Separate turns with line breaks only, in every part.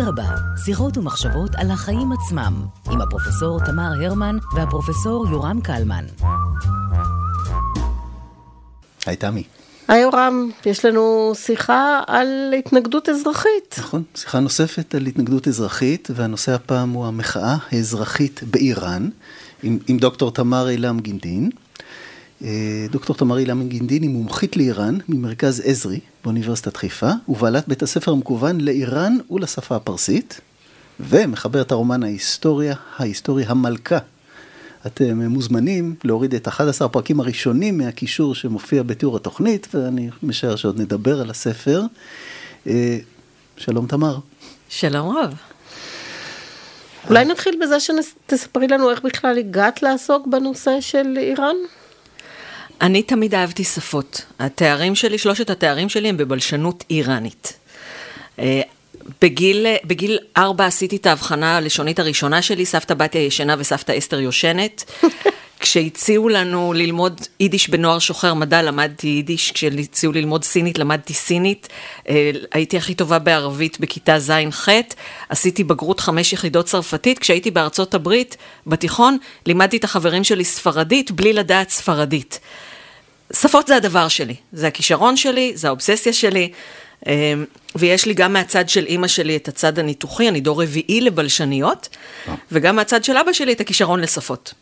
אדרבה, שיחות ומחשבות על החיים עצמם, עם הפרופסור תמר הרמן והפרופסור יורם קלמן.
היי תמי.
היי יורם, יש לנו שיחה על התנגדות אזרחית.
נכון, שיחה נוספת על התנגדות אזרחית, והנושא הפעם הוא המחאה האזרחית באיראן, עם, עם דוקטור תמר אילם גינדין. אה, דוקטור תמר אילם גינדין היא מומחית לאיראן ממרכז עזרי באוניברסיטת חיפה, ובעלת בית הספר המקוון לאיראן ולשפה הפרסית, ומחברת הרומן ההיסטוריה, ההיסטורי המלכה. אתם מוזמנים להוריד את 11 הפרקים הראשונים מהקישור שמופיע בתיאור התוכנית, ואני משער שעוד נדבר על הספר. אה, שלום תמר.
שלום רב.
אולי נתחיל בזה שתספרי לנו איך בכלל הגעת לעסוק בנושא של איראן?
אני תמיד אהבתי שפות. התארים שלי, שלושת התארים שלי הם בבלשנות איראנית. אה, בגיל, בגיל ארבע עשיתי את ההבחנה הלשונית הראשונה שלי, סבתא בתיה ישנה וסבתא אסתר יושנת. כשהציעו לנו ללמוד יידיש בנוער שוחר מדע, למדתי יידיש, כשהציעו ללמוד סינית, למדתי סינית. אה, הייתי הכי טובה בערבית בכיתה ז'-ח', עשיתי בגרות חמש יחידות צרפתית. כשהייתי בארצות הברית, בתיכון, לימדתי את החברים שלי ספרדית, בלי לדעת ספרדית. שפות זה הדבר שלי, זה הכישרון שלי, זה האובססיה שלי. אמ, ויש לי גם מהצד של אימא שלי את הצד הניתוחי, אני דור רביעי לבלשניות, אה. וגם מהצד של אבא שלי את הכישרון לשפות.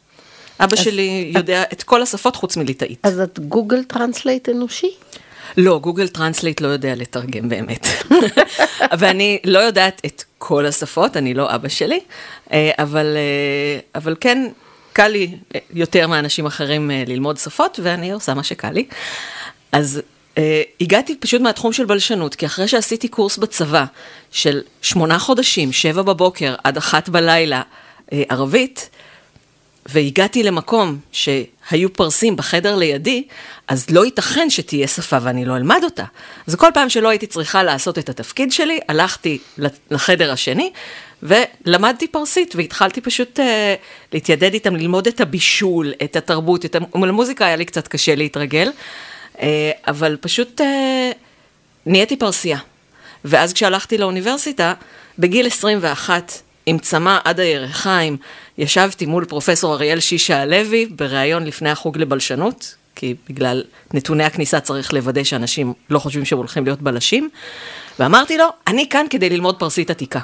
אבא שלי יודע את כל השפות חוץ מליטאית.
אז את Google Translate אנושי?
לא, Google Translate לא יודע לתרגם באמת. ואני לא יודעת את כל השפות, אני לא אבא שלי, אה, אבל, אה, אבל כן, קל לי יותר מאנשים אחרים ללמוד שפות, ואני עושה מה שקל לי. אז Uh, הגעתי פשוט מהתחום של בלשנות, כי אחרי שעשיתי קורס בצבא של שמונה חודשים, שבע בבוקר עד אחת בלילה, uh, ערבית, והגעתי למקום שהיו פרסים בחדר לידי, אז לא ייתכן שתהיה שפה ואני לא אלמד אותה. אז כל פעם שלא הייתי צריכה לעשות את התפקיד שלי, הלכתי לחדר השני ולמדתי פרסית, והתחלתי פשוט uh, להתיידד איתם, ללמוד את הבישול, את התרבות, את המוזיקה היה לי קצת קשה להתרגל. אה, אבל פשוט אה, נהייתי פרסייה. ואז כשהלכתי לאוניברסיטה, בגיל 21, עם צמא עד הירכיים, ישבתי מול פרופסור אריאל שישה הלוי בריאיון לפני החוג לבלשנות, כי בגלל נתוני הכניסה צריך לוודא שאנשים לא חושבים שהם הולכים להיות בלשים, ואמרתי לו, אני כאן כדי ללמוד פרסית עתיקה.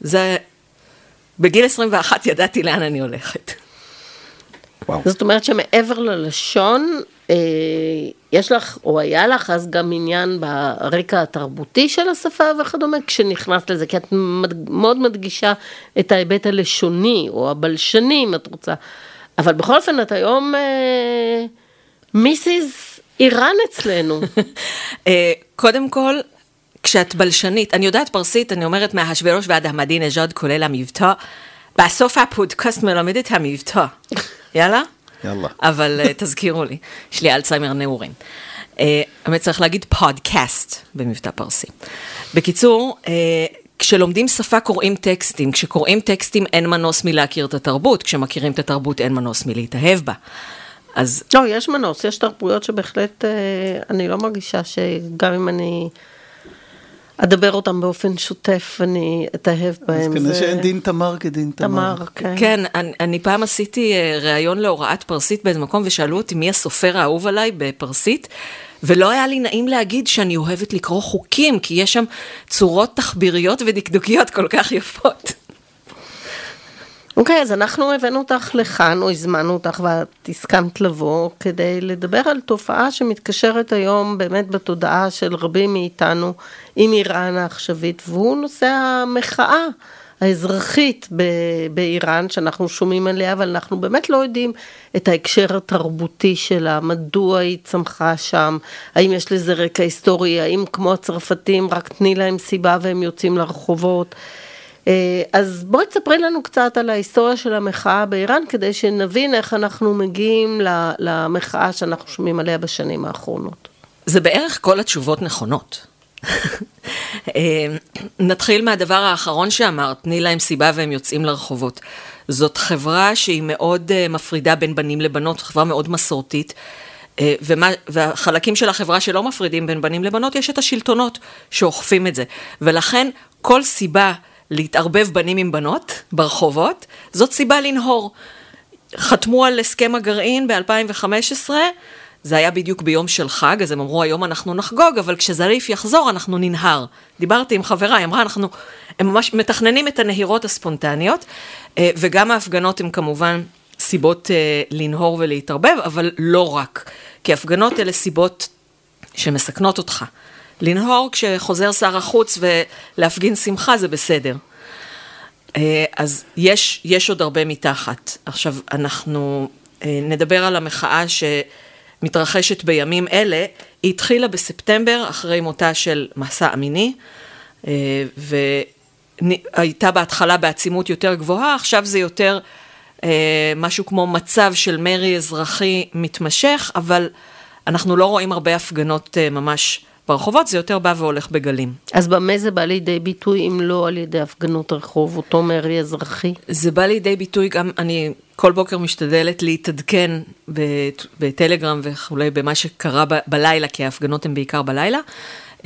זה... בגיל 21 ידעתי לאן אני הולכת.
וואו. זאת אומרת שמעבר ללשון, אה, יש לך, או היה לך אז גם עניין ברקע התרבותי של השפה וכדומה, כשנכנסת לזה, כי את מאוד מדגישה את ההיבט הלשוני, או הבלשני, אם את רוצה. אבל בכל אופן, את היום אה, מיסיס איראן אצלנו.
אה, קודם כל, כשאת בלשנית, אני יודעת פרסית, אני אומרת מהשוורש ועד המדינג'אד, כולל המבטא, בסוף הפודקאסט מלמד את המבטא. יאללה?
יאללה.
אבל uh, תזכירו לי, יש לי אלצהיימר נעורים. אה, האמת uh, צריך להגיד פודקאסט במבטא פרסי. בקיצור, uh, כשלומדים שפה קוראים טקסטים, כשקוראים טקסטים אין מנוס מלהכיר את התרבות, כשמכירים את התרבות אין מנוס מלהתאהב בה.
אז... לא, יש מנוס, יש תרבויות שבהחלט, אני לא מרגישה שגם אם אני... אדבר אותם באופן שוטף, אני אתאהב בהם.
אז כנראה שאין דין תמר כדין תמר.
תמר, כן.
כן, אני, אני פעם עשיתי אה, ראיון להוראת פרסית באיזה מקום, ושאלו אותי מי הסופר האהוב עליי בפרסית, ולא היה לי נעים להגיד שאני אוהבת לקרוא חוקים, כי יש שם צורות תחביריות ודקדוקיות כל כך יפות.
אוקיי, okay, אז אנחנו הבאנו אותך לכאן, או הזמנו אותך ואת הסכמת לבוא, כדי לדבר על תופעה שמתקשרת היום באמת בתודעה של רבים מאיתנו עם איראן העכשווית, והוא נושא המחאה האזרחית באיראן, שאנחנו שומעים עליה, אבל אנחנו באמת לא יודעים את ההקשר התרבותי שלה, מדוע היא צמחה שם, האם יש לזה רקע היסטורי, האם כמו הצרפתים, רק תני להם סיבה והם יוצאים לרחובות. אה, אז בואי תספרי לנו קצת על ההיסטוריה של המחאה באיראן, כדי שנבין איך אנחנו מגיעים למחאה שאנחנו שומעים עליה בשנים האחרונות.
זה בערך כל התשובות נכונות. אה, נתחיל מהדבר האחרון שאמרת, תני להם סיבה והם יוצאים לרחובות. זאת חברה שהיא מאוד אה, מפרידה בין בנים לבנות, חברה מאוד מסורתית. ומה, והחלקים של החברה שלא מפרידים בין בנים לבנות, יש את השלטונות שאוכפים את זה. ולכן כל סיבה להתערבב בנים עם בנות ברחובות, זאת סיבה לנהור. חתמו על הסכם הגרעין ב-2015, זה היה בדיוק ביום של חג, אז הם אמרו, היום אנחנו נחגוג, אבל כשזריף יחזור, אנחנו ננהר. דיברתי עם חברה, היא אמרה, אנחנו, הם ממש מתכננים את הנהירות הספונטניות, אה, וגם ההפגנות הן כמובן סיבות אה, לנהור ולהתערבב, אבל לא רק. כי הפגנות אלה סיבות שמסכנות אותך. לנהור כשחוזר שר החוץ ולהפגין שמחה זה בסדר. אה, אז יש, יש עוד הרבה מתחת. עכשיו, אנחנו נדבר על המחאה ש... מתרחשת בימים אלה, היא התחילה בספטמבר אחרי מותה של מסע אמיני, אה, והייתה בהתחלה בעצימות יותר גבוהה, עכשיו זה יותר אה, משהו כמו מצב של מרי אזרחי מתמשך, אבל אנחנו לא רואים הרבה הפגנות אה, ממש ברחובות, זה יותר בא והולך בגלים.
אז במה זה בא לידי ביטוי אם לא על ידי הפגנות רחוב, אותו מרי אזרחי?
זה בא לידי ביטוי גם, אני כל בוקר משתדלת להתעדכן בטלגרם וכולי במה שקרה ב- בלילה, כי ההפגנות הן בעיקר בלילה.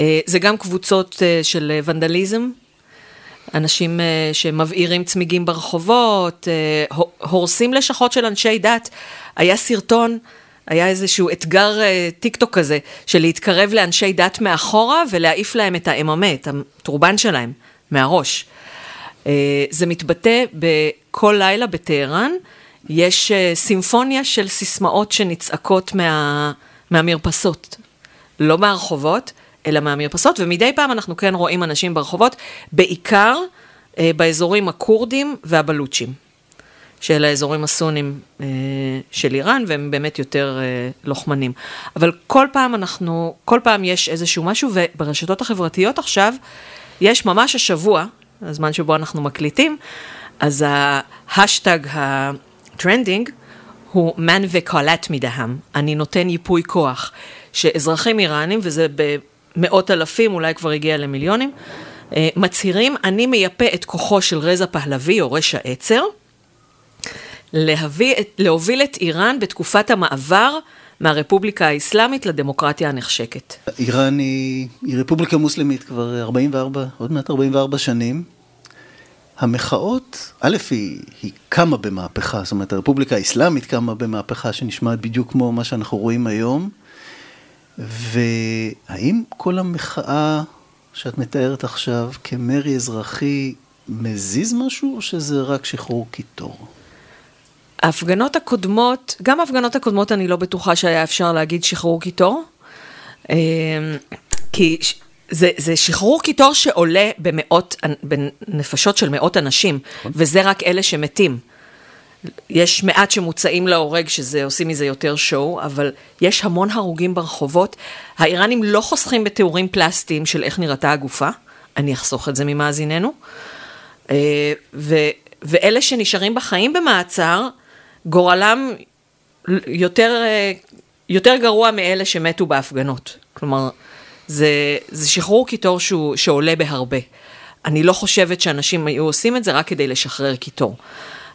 אה, זה גם קבוצות אה, של ונדליזם, אנשים אה, שמבעירים צמיגים ברחובות, הורסים לשכות של אנשי דת. היה סרטון היה איזשהו אתגר אה, טיק טוק כזה, של להתקרב לאנשי דת מאחורה ולהעיף להם את האממה, את הטורבן שלהם, מהראש. אה, זה מתבטא בכל לילה בטהרן, יש אה, סימפוניה של סיסמאות שנצעקות מה, מהמרפסות, לא מהרחובות, אלא מהמרפסות, ומדי פעם אנחנו כן רואים אנשים ברחובות, בעיקר באזורים הכורדים והבלוצ'ים. של האזורים הסונים אה, של איראן, והם באמת יותר אה, לוחמנים. אבל כל פעם אנחנו, כל פעם יש איזשהו משהו, וברשתות החברתיות עכשיו, יש ממש השבוע, הזמן שבו אנחנו מקליטים, אז ההאשטג ה trending הוא من وکالت می‌دهم, אני נותן ייפוי כוח, שאזרחים איראנים, וזה במאות אלפים, אולי כבר הגיע למיליונים, אה, מצהירים, אני מייפה את כוחו של רזא פהלווי יורש העצר, להביא, להוביל את איראן בתקופת המעבר מהרפובליקה האסלאמית לדמוקרטיה הנחשקת.
איראן היא, היא רפובליקה מוסלמית כבר 44, עוד מעט 44 שנים. המחאות, א', היא, היא קמה במהפכה, זאת אומרת, הרפובליקה האסלאמית קמה במהפכה שנשמעת בדיוק כמו מה שאנחנו רואים היום. והאם כל המחאה שאת מתארת עכשיו כמרי אזרחי מזיז משהו, או שזה רק שחרור קיטור?
ההפגנות הקודמות, גם ההפגנות הקודמות אני לא בטוחה שהיה אפשר להגיד שחרור קיטור, אמ, כי זה, זה שחרור קיטור שעולה במאות, בנפשות של מאות אנשים, נכון. וזה רק אלה שמתים. יש מעט שמוצאים להורג, שזה עושים מזה יותר שואו, אבל יש המון הרוגים ברחובות. האיראנים לא חוסכים בתיאורים פלסטיים של איך נראתה הגופה, אני אחסוך את זה ממאזיננו. אה, ו, ואלה שנשארים בחיים במעצר, גורלם יותר, אה, יותר גרוע מאלה שמתו בהפגנות. כלומר, זה, זה שחרור קיטור שהוא, שעולה בהרבה. אני לא חושבת שאנשים היו עושים את זה רק כדי לשחרר קיטור.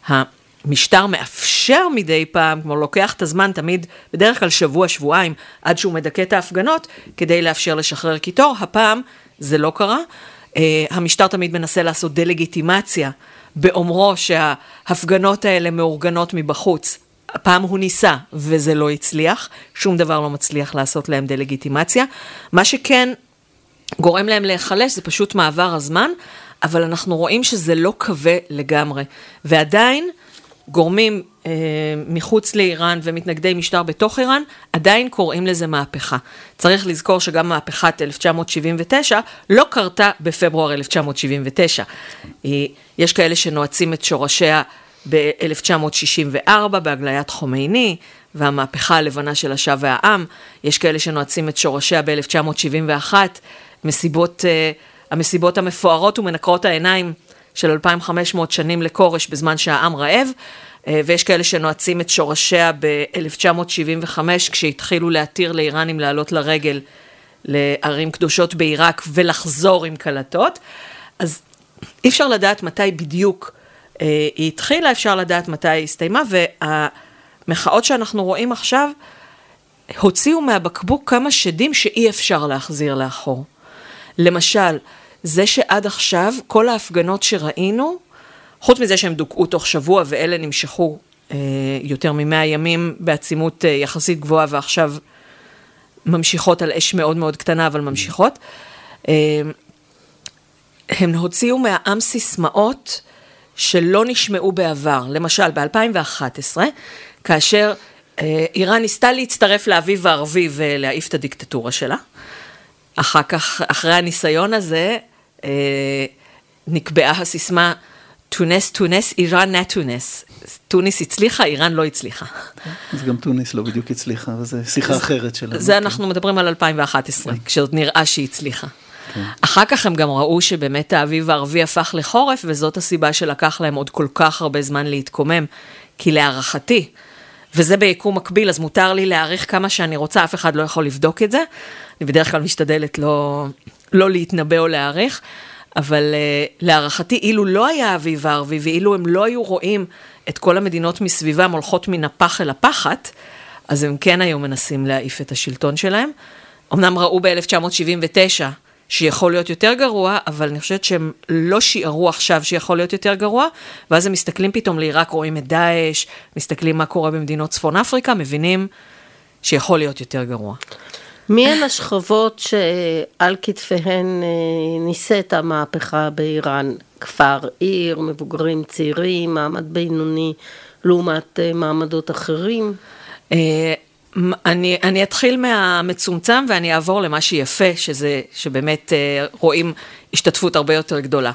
המשטר מאפשר מדי פעם, כלומר לוקח את הזמן תמיד, בדרך כלל שבוע, שבועיים, עד שהוא מדכא את ההפגנות, כדי לאפשר לשחרר קיטור. הפעם זה לא קרה. Uh, המשטר תמיד מנסה לעשות דה-לגיטימציה באומרו שההפגנות האלה מאורגנות מבחוץ. הפעם הוא ניסה, וזה לא הצליח, שום דבר לא מצליח לעשות להם דה-לגיטימציה. מה שכן גורם להם להיחלש זה פשוט מעבר הזמן, אבל אנחנו רואים שזה לא כבה לגמרי. ועדיין, גורמים מחוץ לאיראן ומתנגדי משטר בתוך איראן, עדיין קוראים לזה מהפכה. צריך לזכור שגם מהפכת 1979 לא קרתה בפברואר 1979. היא, יש כאלה שנועצים את שורשיה ב-1964 בהגליית חומייני, והמהפכה הלבנה של השעה והעם. יש כאלה שנועצים את שורשיה ב-1971, מסיבות, uh, המסיבות המפוארות ומנקרות העיניים של 2,500 שנים לכורש בזמן שהעם רעב, אה, ויש כאלה שנועצים את שורשיה ב-1975, כשהתחילו להתיר לאיראנים לעלות לרגל לערים קדושות בעיראק ולחזור עם קלטות. אז אי אפשר לדעת מתי בדיוק אה, היא התחילה, אפשר לדעת מתי היא הסתיימה, והמחאות שאנחנו רואים עכשיו הוציאו מהבקבוק כמה שדים שאי אפשר להחזיר לאחור. למשל, זה שעד עכשיו כל ההפגנות שראינו, חוץ מזה שהם דוכאו תוך שבוע ואלה נמשכו אה, יותר ממאה ימים בעצימות אה, יחסית גבוהה ועכשיו ממשיכות על אש מאוד מאוד קטנה, אבל ממשיכות. אה, הם הוציאו מהעם סיסמאות שלא נשמעו בעבר. למשל, ב-2011, כאשר אה, איראן ניסתה להצטרף לאביב הערבי ולהעיף את הדיקטטורה שלה, אחר כך, אחרי הניסיון הזה, אה, נקבעה הסיסמה تونس تونست، ایران نتونست. תוניס הצליחה, איראן לא הצליחה.
אז גם תוניס לא בדיוק הצליחה, וזו שיחה אחרת שלנו.
זה אנחנו מדברים על 2011, כשעוד נראה שהיא הצליחה. אחר כך הם גם ראו שבאמת האביב הערבי הפך לחורף, וזאת הסיבה שלקח להם עוד כל כך הרבה זמן להתקומם. כי להערכתי, וזה ביקום מקביל, אז מותר לי להעריך כמה שאני רוצה, אף אחד לא יכול לבדוק את זה. אני בדרך כלל משתדלת לא, לא להתנבא או להעריך, אבל uh, להערכתי, אילו לא היה אביב הערבי, ואילו הם לא היו רואים את כל המדינות מסביבם הולכות מן הפח אל הפחת, אז הם כן היו מנסים להעיף את השלטון שלהם. אמנם ראו ב-1979 שיכול להיות יותר גרוע, אבל אני חושבת שהם לא שיערו עכשיו שיכול להיות יותר גרוע, ואז הם מסתכלים פתאום לעיראק, רואים את דאעש, מסתכלים מה קורה במדינות צפון אפריקה, מבינים שיכול להיות יותר גרוע.
מי הן השכבות שעל כתפיהן אה, נישאת המהפכה באיראן? כפר, עיר, מבוגרים צעירים, מעמד בינוני, לעומת אה, מעמדות אחרים?
אה, אני, אני אתחיל מהמצומצם ואני אעבור למה שיפה, שזה, שבאמת רואים השתתפות הרבה יותר גדולה.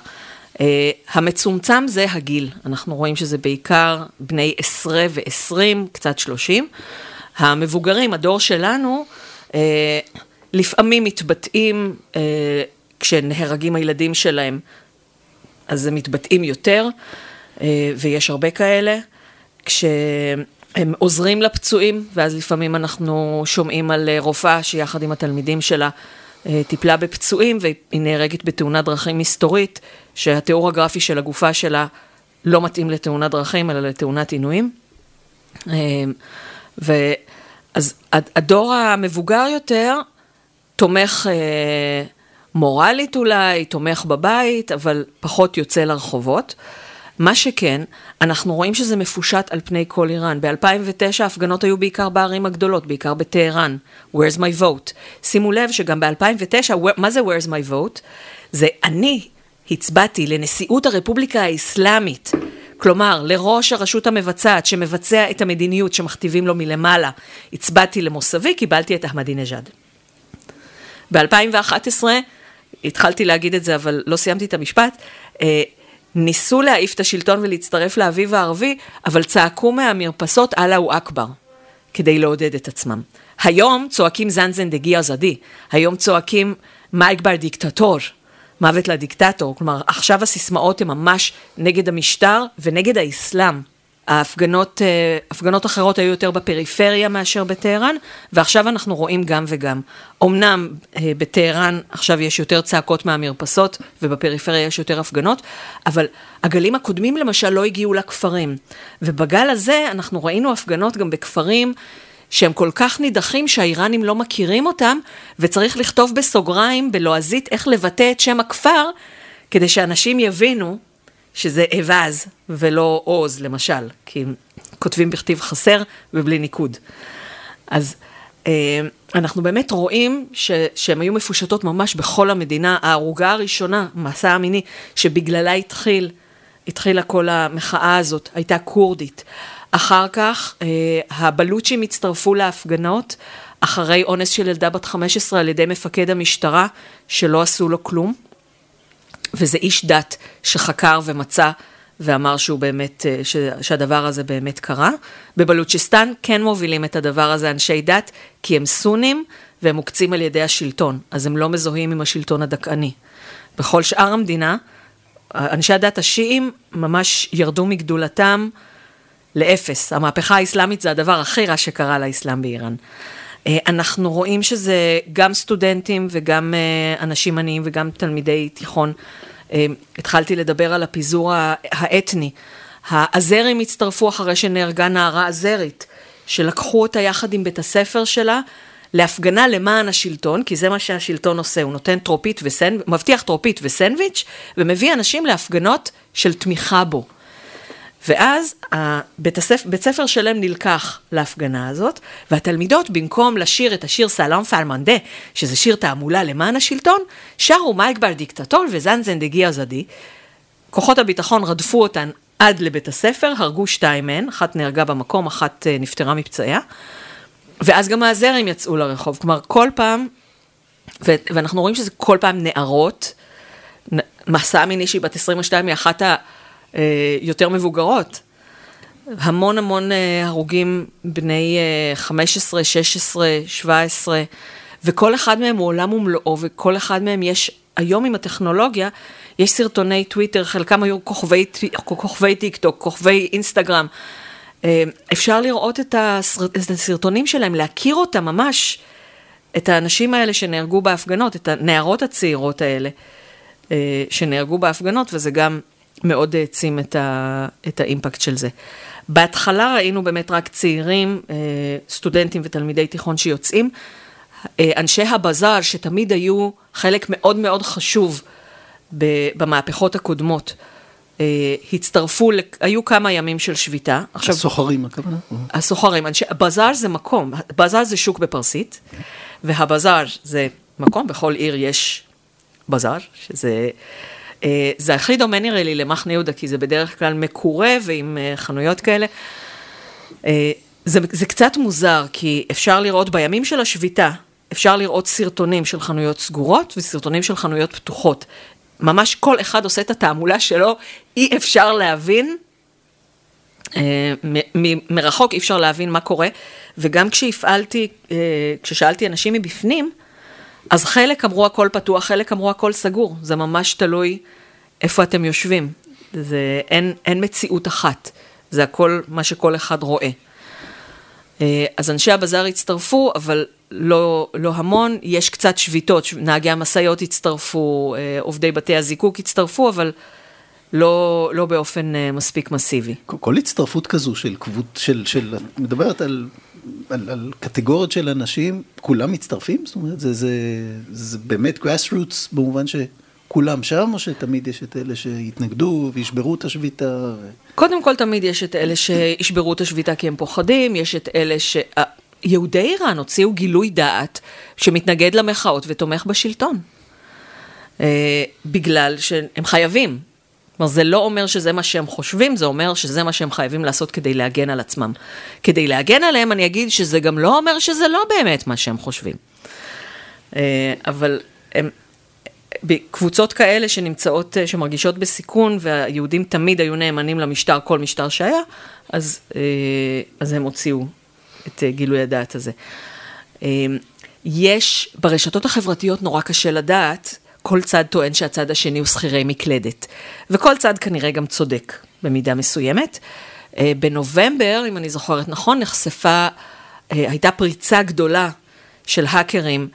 המצומצם זה הגיל, אנחנו רואים שזה בעיקר בני עשרה ועשרים, קצת שלושים. המבוגרים, הדור שלנו, לפעמים מתבטאים, אה, כשנהרגים הילדים שלהם, אז הם מתבטאים יותר, אה, ויש הרבה כאלה. כשהם עוזרים לפצועים, ואז לפעמים אנחנו שומעים על רופאה שיחד עם התלמידים שלה טיפלה בפצועים, והיא נהרגת בתאונת דרכים מסתורית, שהתיאור הגרפי של הגופה שלה לא מתאים לתאונת דרכים, אלא לתאונת עינויים. ו... אז הדור המבוגר יותר תומך אה, מורלית אולי, תומך בבית, אבל פחות יוצא לרחובות. מה שכן, אנחנו רואים שזה מפושט על פני כל איראן. ב-2009 ההפגנות היו בעיקר בערים הגדולות, בעיקר בטהרן. Where's my vote? שימו לב שגם ב-2009, מה זה Where's my vote? זה אני הצבעתי לנשיאות הרפובליקה האסלאמית. כלומר, לראש הרשות המבצעת שמבצע את המדיניות שמכתיבים לו מלמעלה, הצבעתי למוסבי, קיבלתי את אחמדינג'אד. ב-2011, התחלתי להגיד את זה, אבל לא סיימתי את המשפט, אה, ניסו להעיף את השלטון ולהצטרף לאביב הערבי, אבל צעקו מהמרפסות אללהו אכבר, כדי לעודד את עצמם. היום צועקים זנזן דגי אזדי, היום צועקים מייק בר דיקטטור. מוות לדיקטטור. כלומר, עכשיו הסיסמאות הן ממש נגד המשטר ונגד האסלאם. ההפגנות, אה, הפגנות אחרות היו יותר בפריפריה מאשר בטהרן, ועכשיו אנחנו רואים גם וגם. אמנם אה, בטהרן עכשיו יש יותר צעקות מהמרפסות, ובפריפריה יש יותר הפגנות, אבל הגלים הקודמים למשל לא הגיעו לכפרים. ובגל הזה אנחנו ראינו הפגנות גם בכפרים שהם כל כך נידחים שהאיראנים לא מכירים אותם, וצריך לכתוב בסוגריים, בלועזית, איך לבטא את שם הכפר, כדי שאנשים יבינו שזה אווז ולא עוז, למשל, כי כותבים בכתיב חסר ובלי ניקוד. אז אה, אנחנו באמת רואים ש, שהן היו מפושטות ממש בכל המדינה. ההרוגה הראשונה, מסע המיני, שבגללה התחיל, התחילה כל המחאה הזאת, הייתה כורדית. אחר כך אה, הבלוצ'ים הצטרפו להפגנות אחרי אונס של ילדה בת 15 על ידי מפקד המשטרה שלא עשו לו כלום. וזה איש דת שחקר ומצא ואמר שהוא באמת, אה, ש, שהדבר הזה באמת קרה. בבלוצ'יסטן כן מובילים את הדבר הזה אנשי דת, כי הם סונים והם מוקצים על ידי השלטון, אז הם לא מזוהים עם השלטון הדכאני. בכל שאר המדינה, אנשי הדת השיעים ממש ירדו מגדולתם. לאפס. המהפכה האסלאמית זה הדבר הכי רע שקרה לאסלאם באיראן. אה, אנחנו רואים שזה גם סטודנטים וגם אה, אנשים עניים וגם תלמידי תיכון. אה, התחלתי לדבר על הפיזור האתני. האזרים הצטרפו אחרי שנהרגה נערה אזרית, שלקחו אותה יחד עם בית הספר שלה להפגנה למען השלטון, כי זה מה שהשלטון עושה, הוא נותן טרופית וסנדוויץ', מבטיח טרופית וסנדוויץ', ומביא אנשים להפגנות של תמיכה בו. ואז בית, הספר, בית ספר שלם נלקח להפגנה הזאת, והתלמידות, במקום לשיר את השיר סלאם פרמנדה, שזה שיר תעמולה למען השלטון, שרו מייק בר דיקטטור וזנזן דגי עזדי. כוחות הביטחון רדפו אותן עד לבית הספר, הרגו שתיים מהן, אחת נהרגה במקום, אחת אה, נפטרה מפצעיה, ואז גם הזרם יצאו לרחוב. כלומר, כל פעם, ו- ואנחנו רואים שזה כל פעם נערות, מסע מיני שהיא בת 22 היא אחת ה... אה, יותר מבוגרות. המון המון אה, הרוגים בני 15, 16, 17, וכל אחד מהם הוא עולם ומלואו, וכל אחד מהם יש, היום עם הטכנולוגיה, יש סרטוני טוויטר, חלקם היו כוכבי, כוכבי טיק טוק, כוכבי אינסטגרם. אה, אפשר לראות את הסרטונים שלהם, להכיר אותם ממש, את האנשים האלה שנהרגו בהפגנות, את הנערות הצעירות האלה שנהרגו בהפגנות, וזה גם מאוד העצים את, ה, את האימפקט של זה. בהתחלה ראינו באמת רק צעירים, אה, סטודנטים ותלמידי תיכון שיוצאים. אה, אנשי הבזאר, שתמיד היו חלק מאוד מאוד חשוב במהפכות הקודמות, אה, הצטרפו, היו כמה ימים של שביתה.
הסוחרים הכוונה?
הסוחרים, אנשי, בזאר זה מקום, בזאר זה שוק בפרסית, והבזאר זה מקום, בכל עיר יש בזאר, שזה... אה, זה הכי דומה נראה לי למחנה יהודה, כי זה בדרך כלל מקורה ועם אה, חנויות כאלה. אה, זה, זה קצת מוזר, כי אפשר לראות בימים של השביתה, אפשר לראות סרטונים של חנויות סגורות וסרטונים של חנויות פתוחות. ממש כל אחד עושה את התעמולה שלו, אי אפשר להבין, מרחוק אי אפשר להבין מה קורה, וגם כשהפעלתי, כששאלתי אנשים מבפנים, אז חלק אמרו הכל פתוח, חלק אמרו הכל סגור, זה ממש תלוי איפה אתם יושבים. זה, אין, אין מציאות אחת, זה הכל מה שכל אחד רואה. אה, אז אנשי הבזאר הצטרפו, אבל לא, לא המון, יש קצת שביתות, נהגי המשאיות הצטרפו, אה, עובדי בתי הזיקוק הצטרפו, אבל לא, לא באופן אה, מספיק מסיבי.
כל הצטרפות כזו של קבוצ... של, של, מדברת על על, על קטגוריות של אנשים, כולם מצטרפים? זאת אומרת, זה, זה, זה באמת גראס רוטס במובן שכולם שם, או שתמיד יש את אלה שיתנגדו וישברו את השביתה? ו...
קודם כל, תמיד יש את אלה שישברו את השביתה כי הם פוחדים, יש את אלה ש... יהודי איראן הוציאו גילוי דעת שמתנגד למחאות ותומך בשלטון. אה, בגלל שהם חייבים, כלומר, זה לא אומר שזה מה שהם חושבים, זה אומר שזה מה שהם חייבים לעשות כדי להגן על עצמם. כדי להגן עליהם, אני אגיד שזה גם לא אומר שזה לא באמת מה שהם חושבים. אה, אבל הם, בקבוצות כאלה שנמצאות, אה, שמרגישות בסיכון, והיהודים תמיד היו נאמנים למשטר, כל משטר שהיה, אז, אה, אז הם הוציאו את גילוי הדעת הזה. יש, ברשתות החברתיות נורא קשה לדעת כל צד טוען שהצד השני הוא שכירי מקלדת. וכל צד כנראה גם צודק במידה מסוימת. אה, בנובמבר, אם אני זוכרת נכון, נחשפה, אה, הייתה פריצה גדולה של האקרים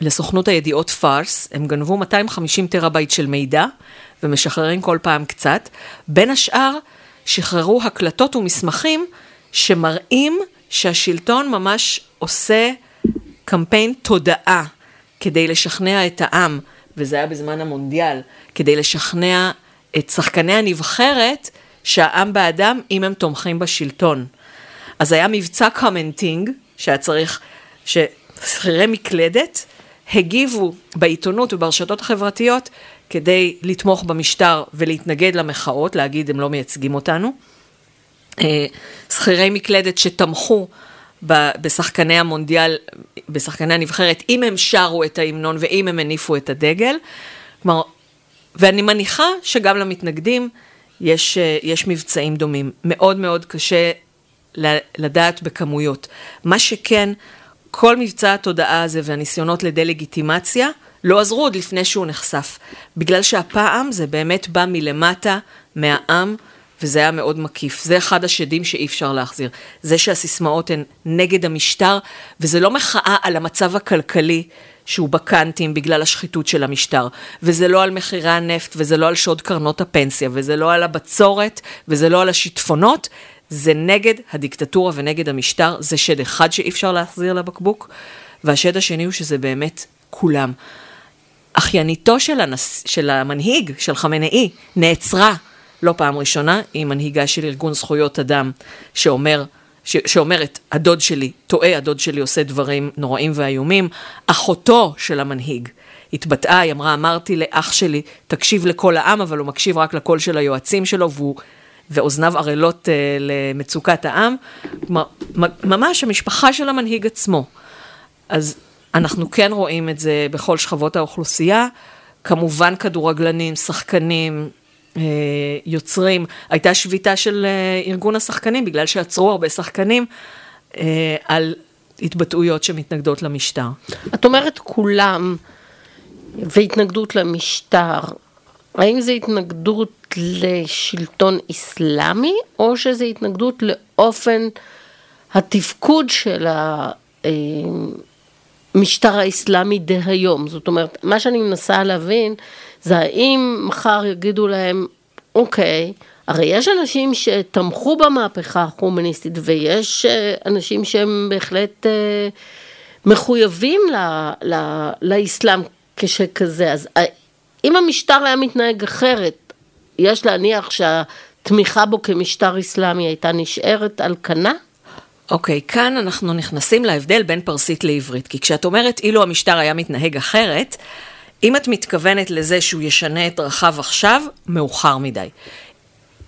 לסוכנות הידיעות פארס, הם גנבו 250 טראבייט של מידע ומשחררים כל פעם קצת. בין השאר, שחררו הקלטות ומסמכים שמראים שהשלטון ממש עושה קמפיין תודעה כדי לשכנע את העם, וזה היה בזמן המונדיאל, כדי לשכנע את שחקני הנבחרת שהעם בעדם אם הם תומכים בשלטון. אז היה מבצע commenting, שהיה צריך, ששכירי מקלדת הגיבו בעיתונות וברשתות החברתיות כדי לתמוך במשטר ולהתנגד למחאות, להגיד הם לא מייצגים אותנו. אה, שכירי מקלדת שתמכו בשחקני המונדיאל, בשחקני הנבחרת, אם הם שרו את ההמנון ואם הם הניפו את הדגל. כלומר, ואני מניחה שגם למתנגדים יש, יש מבצעים דומים. מאוד מאוד קשה לדעת בכמויות. מה שכן, כל מבצע התודעה הזה והניסיונות לדה-לגיטימציה לא עזרו עוד לפני שהוא נחשף. בגלל שהפעם זה באמת בא מלמטה, מהעם. וזה היה מאוד מקיף. זה אחד השדים שאי אפשר להחזיר. זה שהסיסמאות הן נגד המשטר, וזה לא מחאה על המצב הכלכלי שהוא בקאנטים בגלל השחיתות של המשטר, וזה לא על מחירי הנפט, וזה לא על שוד קרנות הפנסיה, וזה לא על הבצורת, וזה לא על השיטפונות, זה נגד הדיקטטורה ונגד המשטר, זה שד אחד שאי אפשר להחזיר לבקבוק, והשד השני הוא שזה באמת כולם. אחייניתו של, הנס... של המנהיג, של חמנאי, נעצרה לא פעם ראשונה, היא מנהיגה של ארגון זכויות אדם, שאומר, ש... שאומרת, הדוד שלי טועה, הדוד שלי עושה דברים נוראים ואיומים. אחותו של המנהיג התבטאה, היא אמרה, אמרתי לאח שלי, תקשיב לכל העם, אבל הוא מקשיב רק לקול של היועצים שלו, והוא... ואוזניו ערלות uh, למצוקת העם, כלומר, ממש המשפחה של המנהיג עצמו. אז אנחנו כן רואים את זה בכל שכבות האוכלוסייה, כמובן כדורגלנים, שחקנים, יוצרים. הייתה שביתה של אה, ארגון השחקנים, בגלל שעצרו הרבה שחקנים, אה, על התבטאויות שמתנגדות למשטר.
את אומרת כולם, והתנגדות למשטר, האם זה התנגדות לשלטון אסלאמי, או שזה התנגדות לאופן התפקוד של. המשטר האסלאמי דהיום. זאת אומרת, מה שאני מנסה להבין, זה האם מחר יגידו להם, אוקיי, הרי יש אנשים שתמכו במהפכה החומניסטית, ויש אה, אנשים שהם בהחלט אה, מחויבים ל, ל, לאסלאם כשכזה, אז אה, אם המשטר היה מתנהג אחרת, יש להניח שהתמיכה בו כמשטר אסלאמי הייתה נשארת על כנה?
אוקיי, okay, כאן אנחנו נכנסים להבדל בין פרסית לעברית, כי כשאת אומרת אילו המשטר היה מתנהג אחרת, אם את מתכוונת לזה שהוא ישנה את דרכיו עכשיו, מאוחר מדי.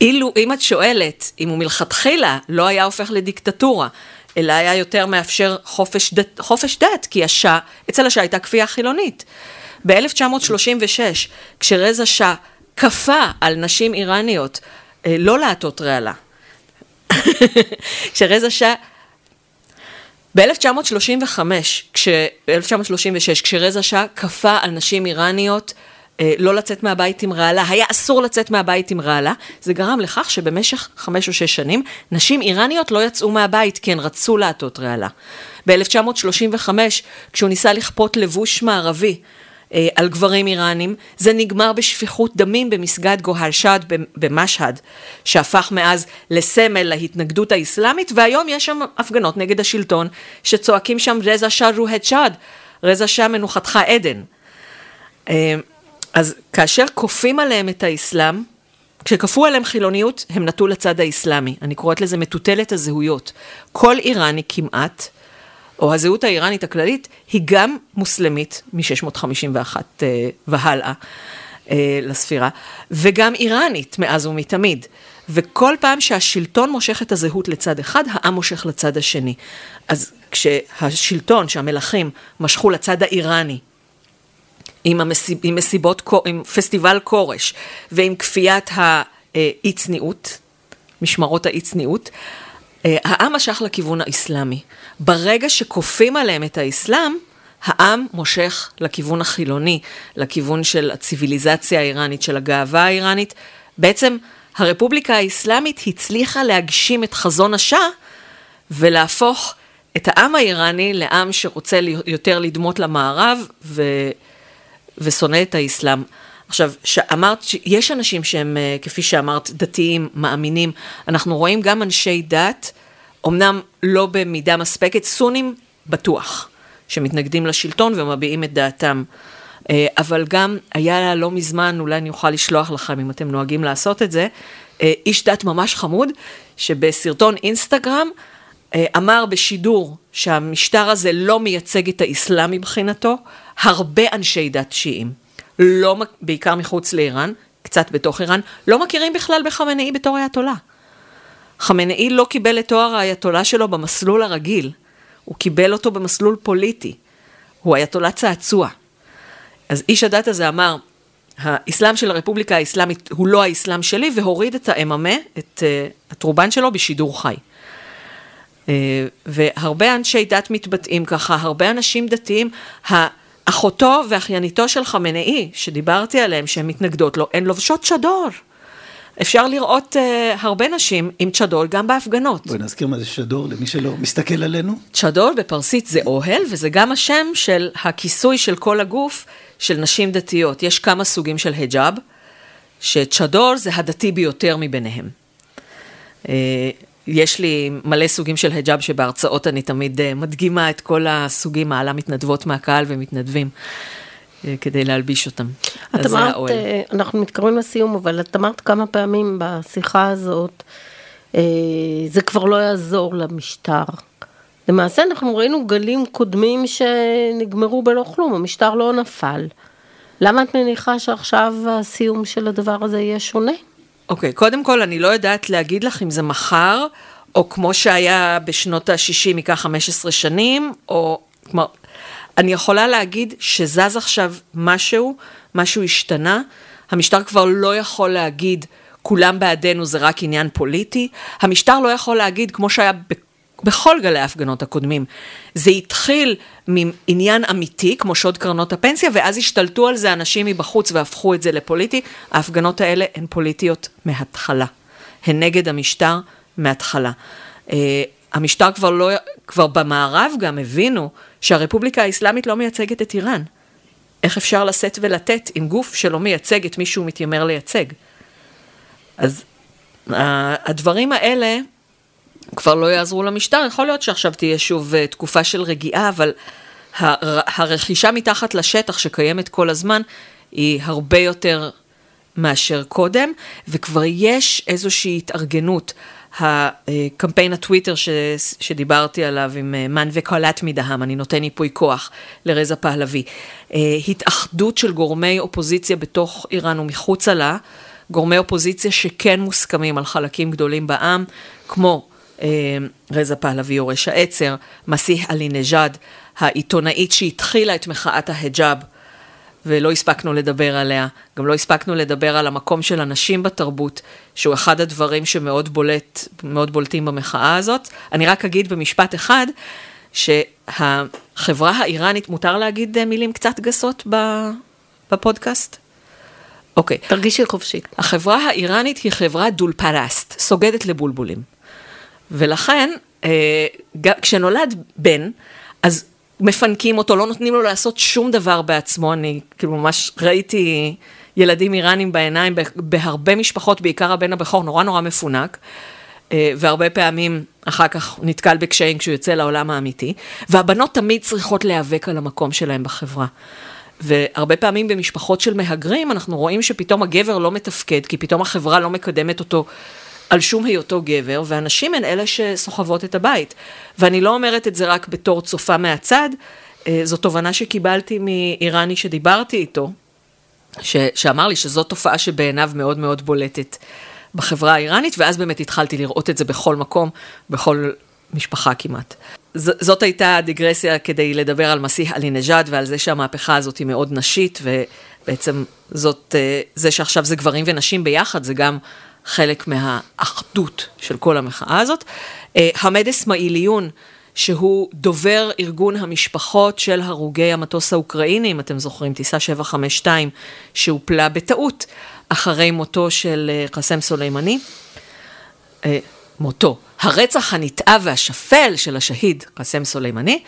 אילו, אם את שואלת, אם הוא מלכתחילה לא היה הופך לדיקטטורה, אלא היה יותר מאפשר חופש דת, חופש דת כי השאה, אצל השאה הייתה כפייה חילונית. ב-1936, כשרזה שאה כפה על נשים איראניות אה, לא לעטות רעלה, כשרזה שאה... ב-1935, כש... 1936, כשרזה שאה כפה על נשים איראניות אה, לא לצאת מהבית עם רעלה, היה אסור לצאת מהבית עם רעלה, זה גרם לכך שבמשך חמש או שש שנים, נשים איראניות לא יצאו מהבית כי הן רצו לעטות רעלה. ב-1935, כשהוא ניסה לכפות לבוש מערבי, על גברים איראנים, זה נגמר בשפיכות דמים במסגד גוהר שד במשהד, שהפך מאז לסמל להתנגדות האסלאמית, והיום יש שם הפגנות נגד השלטון, שצועקים שם רזה שד רוהד שד, רזה שד מנוחתך עדן. אה, אז כאשר כופים עליהם את האסלאם, כשכפו עליהם חילוניות, הם נטו לצד האסלאמי. אני קוראת לזה מטוטלת הזהויות. כל איראני כמעט, או הזהות האיראנית הכללית, היא גם מוסלמית מ-651 אה, והלאה אה, לספירה, וגם איראנית מאז ומתמיד. וכל פעם שהשלטון מושך את הזהות לצד אחד, העם מושך לצד השני. אז כשהשלטון, שהמלכים, משכו לצד האיראני, עם, המסיב, עם מסיבות, עם פסטיבל כורש ועם כפיית האי צניעות, משמרות האי צניעות, אה, העם משך לכיוון האסלאמי. ברגע שכופים עליהם את האסלאם, העם מושך לכיוון החילוני, לכיוון של הציוויליזציה האיראנית, של הגאווה האיראנית. בעצם הרפובליקה האסלאמית הצליחה להגשים את חזון השאה ולהפוך את העם האיראני לעם שרוצה יותר לדמות למערב ו... ושונא את האסלאם. עכשיו, אמרת שיש אנשים שהם, אה, כפי שאמרת, דתיים, מאמינים. אנחנו רואים גם אנשי דת, אמנם לא במידה מספקת, סונים בטוח, שמתנגדים לשלטון ומביעים את דעתם. אה, אבל גם היה לא מזמן, אולי אני אוכל לשלוח לכם אם אתם נוהגים לעשות את זה, אה, איש דת ממש חמוד, שבסרטון אינסטגרם אמר בשידור שהמשטר הזה לא מייצג את האסלאם מבחינתו, הרבה אנשי דת שיעים. לא, בעיקר מחוץ לאיראן, קצת בתוך איראן, לא מכירים בכלל בחמנאי בתור אייתולה. חמנאי לא קיבל את תואר האייתולה שלו במסלול הרגיל, הוא קיבל אותו במסלול פוליטי. הוא אייתולה צעצוע. אז איש הדת הזה אמר, האסלאם של הרפובליקה האסלאמית הוא לא האסלאם שלי, והוריד את האממה, את uh, הטרובן שלו, בשידור חי. Uh, והרבה אנשי דת מתבטאים ככה, הרבה אנשים דתיים, אחותו ואחייניתו של חמנאי, שדיברתי עליהם, שהן מתנגדות לו, הן לובשות צ'דור. אפשר לראות uh, הרבה נשים עם צ'דור גם בהפגנות.
בואי נזכיר מה זה צ'דור למי שלא מסתכל עלינו.
צ'דור בפרסית זה אוהל, וזה גם השם של הכיסוי של כל הגוף של נשים דתיות. יש כמה סוגים של היג'אב, שצ'דור זה הדתי ביותר מביניהם. Uh, יש לי מלא סוגים של היג'אב שבהרצאות אני תמיד uh, מדגימה את כל הסוגים, מעלה מתנדבות מהקהל ומתנדבים. uh, כדי להלביש אותם.
את אמרת, uh, אנחנו מתקרבים לסיום, אבל את אמרת כמה פעמים בשיחה הזאת, זה כבר לא יעזור למשטר. למעשה אנחנו ראינו גלים קודמים שנגמרו בלא כלום, המשטר לא נפל. למה את מניחה שעכשיו הסיום של הדבר הזה יהיה שונה?
אוקיי, okay, קודם כל, אני לא יודעת להגיד לך אם זה מחר, או כמו שהיה בשנות ה-60, ייקח 15 שנים, או... כלומר, אני יכולה להגיד שזז עכשיו משהו, משהו השתנה. המשטר כבר לא יכול להגיד, כולם בעדנו זה רק עניין פוליטי. המשטר לא יכול להגיד, כמו שהיה בכל גלי ההפגנות הקודמים. זה התחיל מעניין אמיתי, כמו שוד קרנות הפנסיה, ואז השתלטו על זה אנשים מבחוץ והפכו את זה לפוליטי. ההפגנות האלה הן פוליטיות מההתחלה. הן נגד המשטר מההתחלה. Uh, המשטר כבר לא, כבר במערב גם הבינו שהרפובליקה האסלאמית לא מייצגת את איראן. איך אפשר לשאת ולתת עם גוף שלא מייצג את מי שהוא מתיימר לייצג? אז uh, הדברים האלה כבר לא יעזרו למשטר, יכול להיות שעכשיו תהיה שוב uh, תקופה של רגיעה, אבל הר, הרכישה מתחת לשטח שקיימת כל הזמן היא הרבה יותר מאשר קודם, וכבר יש איזושהי התארגנות. הקמפיין הטוויטר ש, שדיברתי עליו עם אה, מן וקולט מדהם, אני נותן ייפוי כוח לרזה פהלוי. אה, התאחדות של גורמי אופוזיציה בתוך איראן ומחוצה לה, גורמי אופוזיציה שכן מוסכמים על חלקים גדולים בעם, כמו אה, רזה פהלוי יורש העצר, מסיח עלי נג'אד, העיתונאית שהתחילה את מחאת ההיג'אב, ולא הספקנו לדבר עליה. גם לא הספקנו לדבר על המקום של הנשים בתרבות, שהוא אחד הדברים שמאוד בולט, מאוד בולטים במחאה הזאת. אני רק אגיד במשפט אחד, שהחברה האיראנית, מותר להגיד אה, מילים קצת גסות בפודקאסט? אוקיי.
Okay. תרגישי חופשי.
החברה האיראנית היא חברה דולפרסט, סוגדת לבולבולים. ולכן, אה, כשנולד בן, אז מפנקים אותו, לא נותנים לו לעשות שום דבר בעצמו, אני כאילו ממש ראיתי ילדים איראנים בעיניים בהרבה משפחות, בעיקר הבן הבכור, נורא נורא מפונק, אה, והרבה פעמים אחר כך נתקל בקשיים כשהוא יוצא לעולם האמיתי, והבנות תמיד צריכות להיאבק על המקום שלהם בחברה. והרבה פעמים במשפחות של מהגרים אנחנו רואים שפתאום הגבר לא מתפקד, כי פתאום החברה לא מקדמת אותו על שום היותו גבר, והנשים הן אלה שסוחבות את הבית. ואני לא אומרת את זה רק בתור צופה מהצד, אה, זו תובנה שקיבלתי מאיראני שדיברתי איתו, ש, שאמר לי שזו תופעה שבעיניו מאוד מאוד בולטת בחברה האיראנית, ואז באמת התחלתי לראות את זה בכל מקום, בכל משפחה כמעט. ז, זאת הייתה הדיגרסיה כדי לדבר על מסיח עלי נג'אד ועל זה שהמהפכה הזאת היא מאוד נשית, ובעצם זאת, אה, זה שעכשיו זה גברים ונשים ביחד, זה גם חלק מהאחדות של כל המחאה הזאת. אה, חמד אסמאעיליון, שהוא דובר ארגון המשפחות של הרוגי המטוס האוקראיני, אם אתם זוכרים, טיסה 752, שהופלה בטעות אחרי מותו של אה, קאסם סולימני. אה, מותו, הרצח הנתעב והשפל של השהיד קאסם סולימני.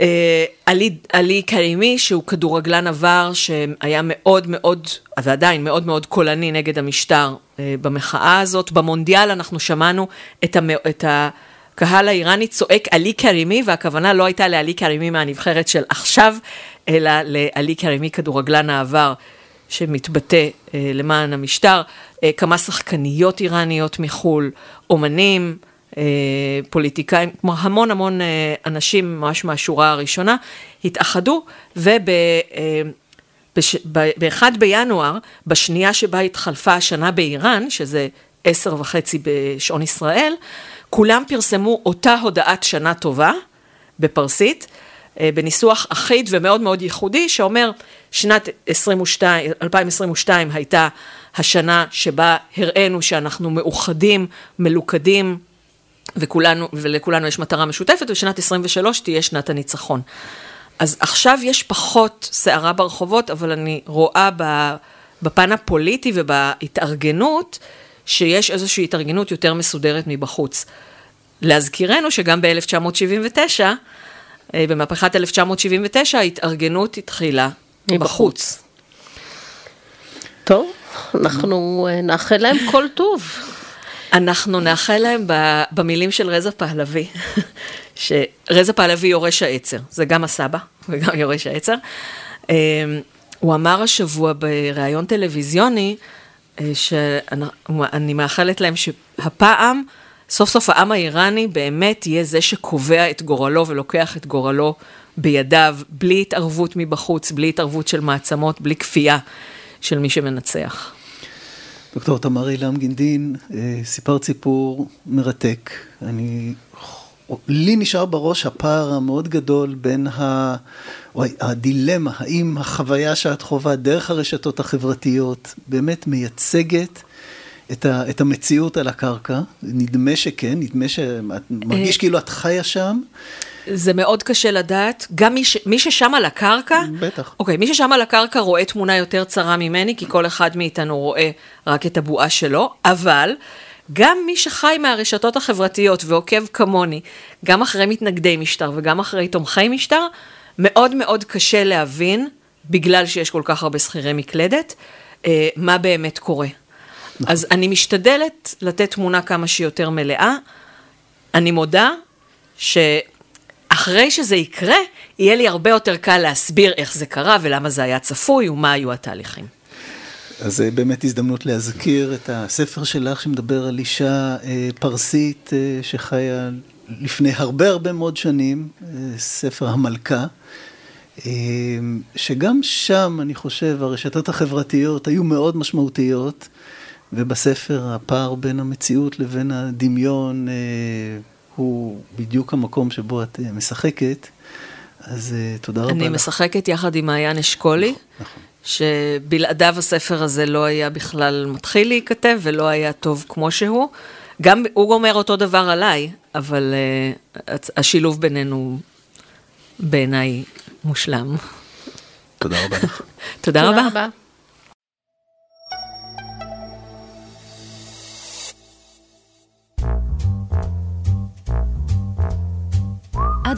אה, עלי, עלי קרימי, שהוא כדורגלן עבר, שהיה מאוד מאוד, ועדיין מאוד מאוד קולני נגד המשטר אה, במחאה הזאת. במונדיאל אנחנו שמענו את, המ, את הקהל האיראני צועק עלי קרימי, והכוונה לא הייתה לעלי קרימי מהנבחרת של עכשיו, אלא לעלי קרימי כדורגלן העבר. שמתבטא אה, למען המשטר, כמה שחקניות איראניות מחו"ל, אומנים, פוליטיקאים, כמו המון המון אה, אנשים ממש מהשורה הראשונה, התאחדו וב... ב-1 בינואר, בשנייה שבה התחלפה השנה באיראן, שזה עשר וחצי בשעון ישראל, כולם פרסמו אותה הודעת שנה טובה בפרסית, אה, בניסוח אחיד ומאוד מאוד ייחודי, שאומר שנת 22, 2022 הייתה השנה שבה הראינו שאנחנו מאוחדים, מלוכדים, וכולנו, ולכולנו יש מטרה משותפת, ושנת 23 תהיה שנת הניצחון. אז עכשיו יש פחות סערה ברחובות, אבל אני רואה בפן הפוליטי ובהתארגנות, שיש איזושהי התארגנות יותר מסודרת מבחוץ. להזכירנו שגם ב-1979, אה, במהפכת 1979, ההתארגנות התחילה מבחוץ.
טוב, אנחנו אה, נאחל להם כל טוב.
אנחנו נאחל להם במילים של רזה פהלוי, שרזה פהלוי יורש העצר, זה גם הסבא וגם יורש העצר. אמ, הוא אמר השבוע בריאיון טלוויזיוני, אה, שאני מאחלת להם שהפעם, סוף סוף העם האיראני באמת יהיה זה שקובע את גורלו ולוקח את גורלו בידיו, בלי התערבות מבחוץ, בלי התערבות של מעצמות, בלי כפייה של מי שמנצח.
דוקטור תמר אילם גינדין, אה, סיפרת סיפור מרתק. אני, לי נשאר בראש הפער המאוד גדול בין ה... או הדילמה, האם החוויה שאת חווה דרך הרשתות החברתיות באמת מייצגת את, ה, את המציאות על הקרקע? נדמה שכן, נדמה שאת מרגיש כאילו את חיה שם.
זה מאוד קשה לדעת, גם מי, ש, מי ששם על הקרקע,
בטח.
אוקיי, מי ששם על הקרקע רואה תמונה יותר צרה ממני, כי כל אחד מאיתנו רואה רק את הבועה שלו, אבל גם מי שחי מהרשתות החברתיות ועוקב כמוני, גם אחרי מתנגדי משטר וגם אחרי תומכי משטר, מאוד מאוד קשה להבין, בגלל שיש כל כך הרבה שכירי מקלדת, אה, מה באמת קורה. נכון. אז אני משתדלת לתת תמונה כמה שיותר מלאה. אני מודה שאחרי שזה יקרה, יהיה לי הרבה יותר קל להסביר איך זה קרה ולמה זה היה צפוי ומה היו התהליכים.
אז זה באמת הזדמנות להזכיר את הספר שלך שמדבר על אישה אה, פרסית אה, שחיה לפני הרבה הרבה מאוד שנים, אה, ספר המלכה, אה, שגם שם, אני חושב, הרשתות החברתיות היו מאוד משמעותיות, ובספר הפער בין המציאות לבין הדמיון אה, הוא בדיוק המקום שבו את משחקת. אז תודה רבה
לך. אני משחקת יחד עם מעיין אשכולי. נכון, נכון. שבלעדיו הספר הזה לא היה בכלל מתחיל להיכתב ולא היה טוב כמו שהוא. גם הוא אומר אותו דבר עליי, אבל uh, השילוב בינינו בעיניי מושלם.
תודה רבה לך.
תודה רבה.